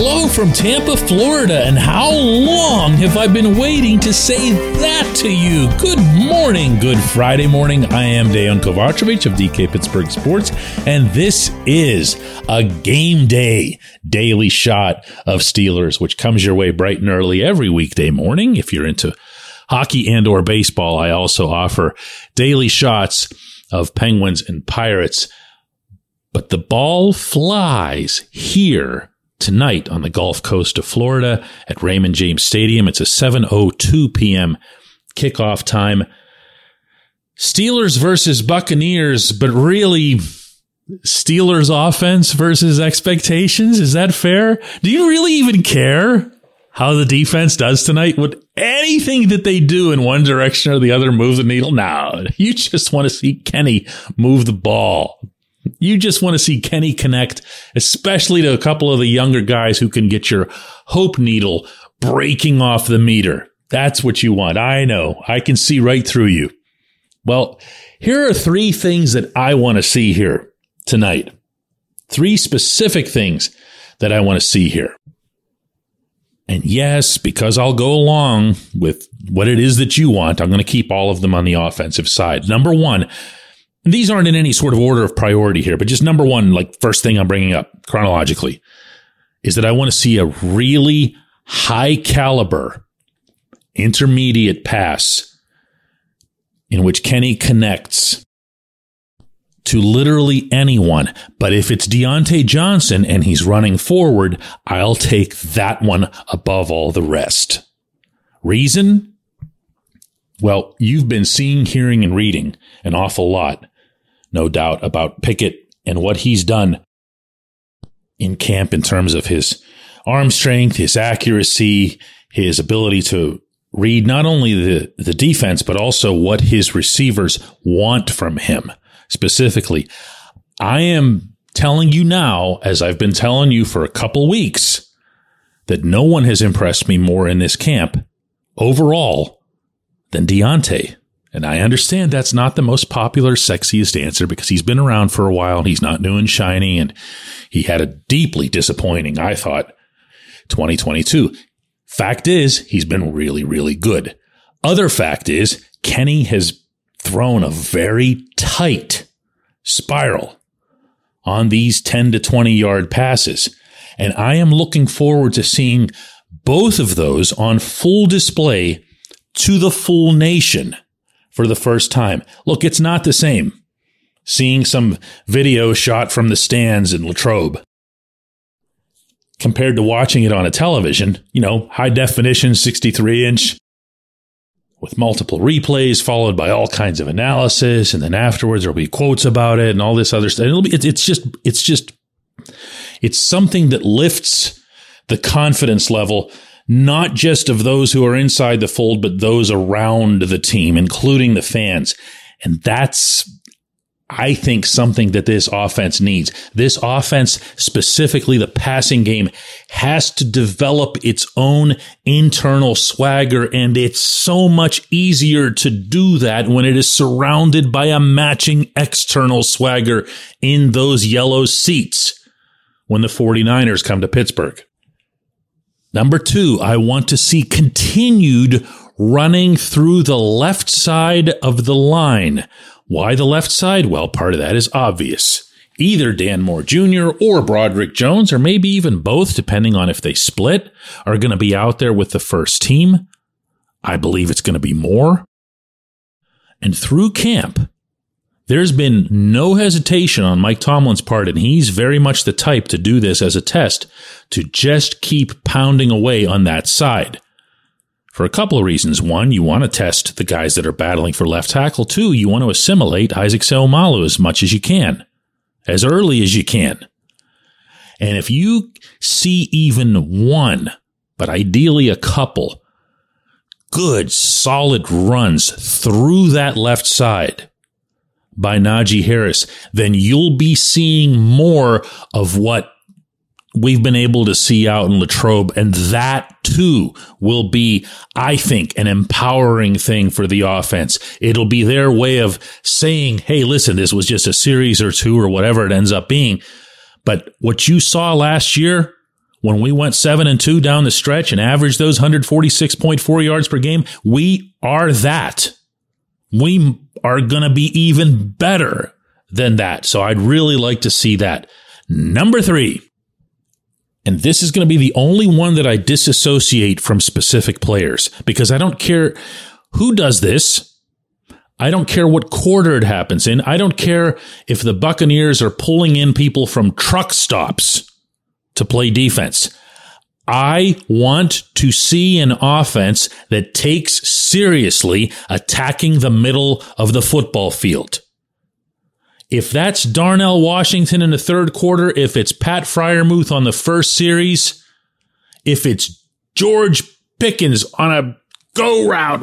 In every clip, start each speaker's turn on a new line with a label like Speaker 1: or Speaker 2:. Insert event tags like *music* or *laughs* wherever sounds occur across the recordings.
Speaker 1: hello from Tampa, Florida. And how long have I been waiting to say that to you? Good morning, good Friday morning. I am Dejan Kovacevic of DK Pittsburgh Sports, and this is a game day daily shot of Steelers, which comes your way bright and early every weekday morning. If you're into hockey and or baseball, I also offer daily shots of Penguins and Pirates. But the ball flies here tonight on the Gulf Coast of Florida at Raymond James Stadium. It's a 7:02 p.m. kickoff time. Steelers versus Buccaneers, but really Steelers offense versus expectations. Is that fair? Do you really even care how the defense does tonight? Would anything that they do in one direction or the other move the needle? No, you just want to see Kenny move the ball. You just want to see Kenny connect, especially to a couple of the younger guys who can get your hope needle breaking off the meter. That's what you want. I know. I can see right through you. Well, here are three things that I want to see here tonight. Three specific things that I want to see here. And yes, because I'll go along with what it is that you want, I'm going to keep all of them on the offensive side. Number one, these aren't in any sort of order of priority here, but just number one, like first thing I'm bringing up chronologically is that I want to see a really high caliber intermediate pass in which Kenny connects to literally anyone. But if it's Diontae Johnson and he's running forward, I'll take that one above all the rest. Reason? Well, you've been seeing, hearing, and reading an awful lot no doubt, about Pickett and what he's done in camp in terms of his arm strength, his accuracy, his ability to read not only the, the defense, but also what his receivers want from him specifically. I am telling you now, as I've been telling you for a couple weeks, that no one has impressed me more in this camp overall than Diontae. And I understand that's not the most popular, sexiest answer because he's been around for a while and he's not new and shiny. And he had a deeply disappointing, I thought, 2022. Fact is, he's been really, really good. Other fact is, Kenny has thrown a very tight spiral on these 10 to 20 yard passes. And I am looking forward to seeing both of those on full display to the full nation for the first time. Look, it's not the same. Seeing some video shot from the stands in Latrobe compared to watching it on a television, you know, high definition 63 inch with multiple replays followed by all kinds of analysis. And then afterwards there'll be quotes about it and all this other stuff. It'll be, it's just, it's just, it's something that lifts the confidence level not just of those who are inside the fold, but those around the team, including the fans. And that's, I think, something that this offense needs. This offense, specifically the passing game, has to develop its own internal swagger. And it's so much easier to do that when it is surrounded by a matching external swagger in those yellow seats when the 49ers come to Pittsburgh. Number two, I want to see continued running through the left side of the line. Why the left side? Well, part of that is obvious. Either Dan Moore Jr. or Broderick Jones, or maybe even both, depending on if they split, are going to be out there with the first team. I believe it's going to be Moore. And through camp, there's been no hesitation on Mike Tomlin's part, and he's very much the type to do this as a test to just keep pounding away on that side. For a couple of reasons. One, you want to test the guys that are battling for left tackle. Two, you want to assimilate Isaac Seumalo as much as you can, as early as you can. And if you see even one, but ideally a couple, good, solid runs through that left side, by Najee Harris, then you'll be seeing more of what we've been able to see out in Latrobe. And that too will be, I think, an empowering thing for the offense. It'll be their way of saying, Hey, listen, this was just a series or two or whatever it ends up being. But what you saw last year when we went seven and two down the stretch and averaged those 146.4 yards per game, we are that. We are going to be even better than that. So I'd really like to see that. Number three, and this is going to be the only one that I disassociate from specific players because I don't care who does this. I don't care what quarter it happens in. I don't care if the Buccaneers are pulling in people from truck stops to play defense. I want to see an offense that takes seriously attacking the middle of the football field. If that's Darnell Washington in the third quarter, if it's Pat Freiermuth on the first series, if it's George Pickens on a go route.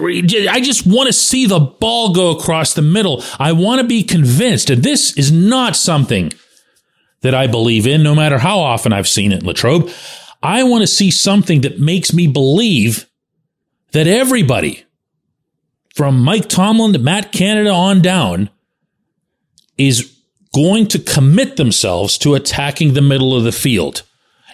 Speaker 1: I just want to see the ball go across the middle. I want to be convinced. And this is not something that I believe in, no matter how often I've seen it, Latrobe. I want to see something that makes me believe that everybody, from Mike Tomlin to Matt Canada on down, is going to commit themselves to attacking the middle of the field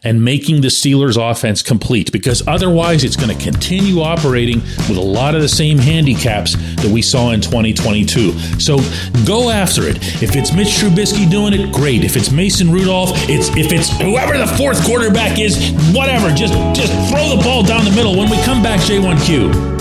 Speaker 1: and making the Steelers offense complete because otherwise it's going to continue operating with a lot of the same handicaps that we saw in 2022. So go after it. If it's Mitch Trubisky doing it, great. If it's Mason Rudolph, it's if it's whoever the fourth quarterback is, whatever. Just just throw the ball down the middle. When we come back, J1Q.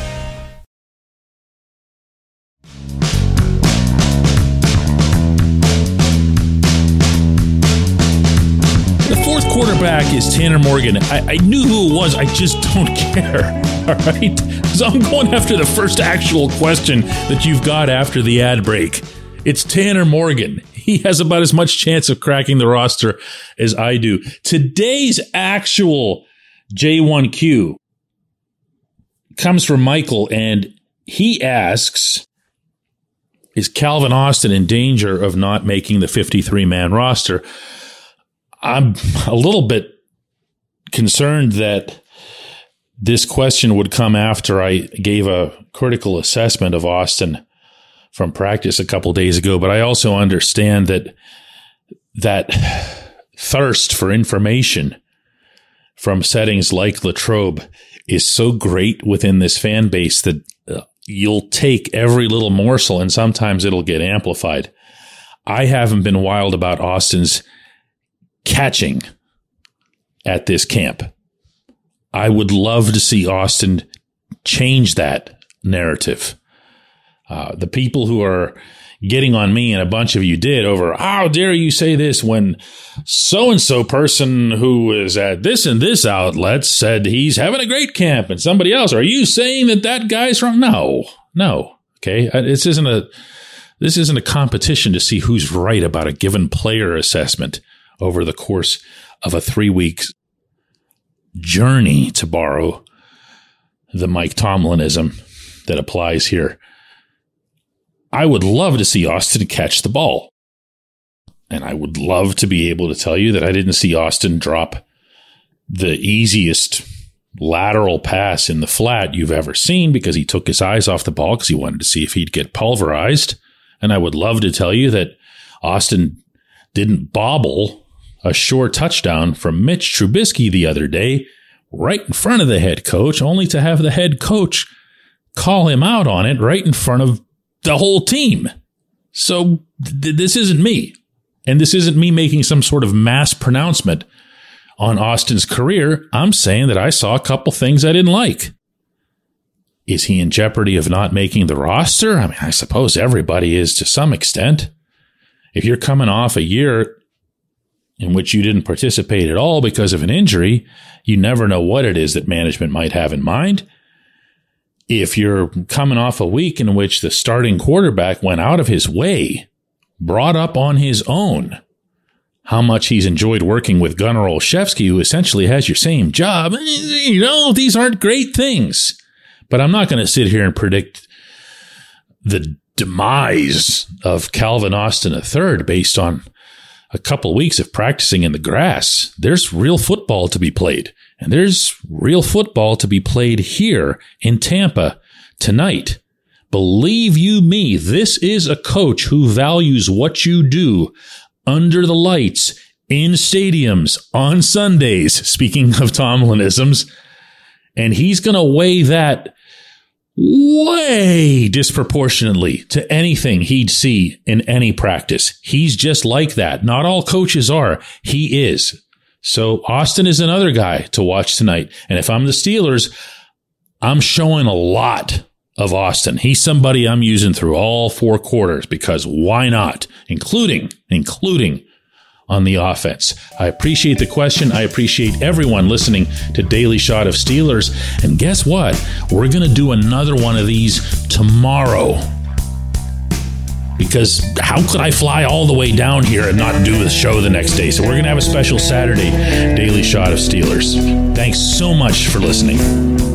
Speaker 1: Quarterback is Tanner Morgan. I, I, knew who it was. I just don't *laughs* care. All right. So I'm going after the first actual question that you've got after the ad break. It's Tanner Morgan. He has about as much chance of cracking the roster as I do. Today's actual J1Q comes from Michael, and he asks Is Calvin Austin in danger of not making the 53 man roster? I'm a little bit concerned that this question would come after I gave a critical assessment of Austin from practice a couple days ago, but I also understand that that thirst for information from settings like Latrobe is so great within this fan base that uh, you'll take every little morsel and sometimes it'll get amplified. I haven't been wild about Austin's catching at this camp. I would love to see Austin change that narrative. Uh, the people who are getting on me, and a bunch of you did, over how dare you say this when so and so person who is at this and this outlet said he's having a great camp, and somebody else, are you saying that that guy's wrong? No, no. Okay, uh, this isn't a this isn't a competition to see who's right about a given player assessment over the course of a three week journey, to borrow the Mike Tomlinism that applies here. I would love to see Austin catch the ball. And I would love to be able to tell you that I didn't see Austin drop the easiest lateral pass in the flat you've ever seen because he took his eyes off the ball because he wanted to see if he'd get pulverized. And I would love to tell you that Austin didn't bobble a sure touchdown from Mitch Trubisky the other day, right in front of the head coach, only to have the head coach call him out on it right in front of the whole team. So th- this isn't me. And this isn't me making some sort of mass pronouncement on Austin's career. I'm saying that I saw a couple things I didn't like. Is he in jeopardy of not making the roster? I mean, I suppose everybody is to some extent. If you're coming off a year in which you didn't participate at all because of an injury, you never know what it is that management might have in mind. If you're coming off a week in which the starting quarterback went out of his way, brought up on his own how much he's enjoyed working with Gunnar Olszewski, who essentially has your same job, you know, these aren't great things. But I'm not going to sit here and predict the demise of Calvin Austin III based on a couple of weeks of practicing in the grass. There's real football to be played, and there's real football to be played here in Tampa tonight. Believe you me, this is a coach who values what you do under the lights in stadiums on Sundays. Speaking of Tomlinisms, and he's going to weigh that way disproportionately to anything he'd see in any practice. He's just like that. Not all coaches are. He is. So Austin is another guy to watch tonight. And if I'm the Steelers, I'm showing a lot of Austin. He's somebody I'm using through all four quarters because why not? Including, including on the offense? I appreciate the question. I appreciate everyone listening to Daily Shot of Steelers. And guess what? We're going to do another one of these tomorrow. Because how could I fly all the way down here and not do the show the next day? So we're going to have a special Saturday Daily Shot of Steelers. Thanks so much for listening.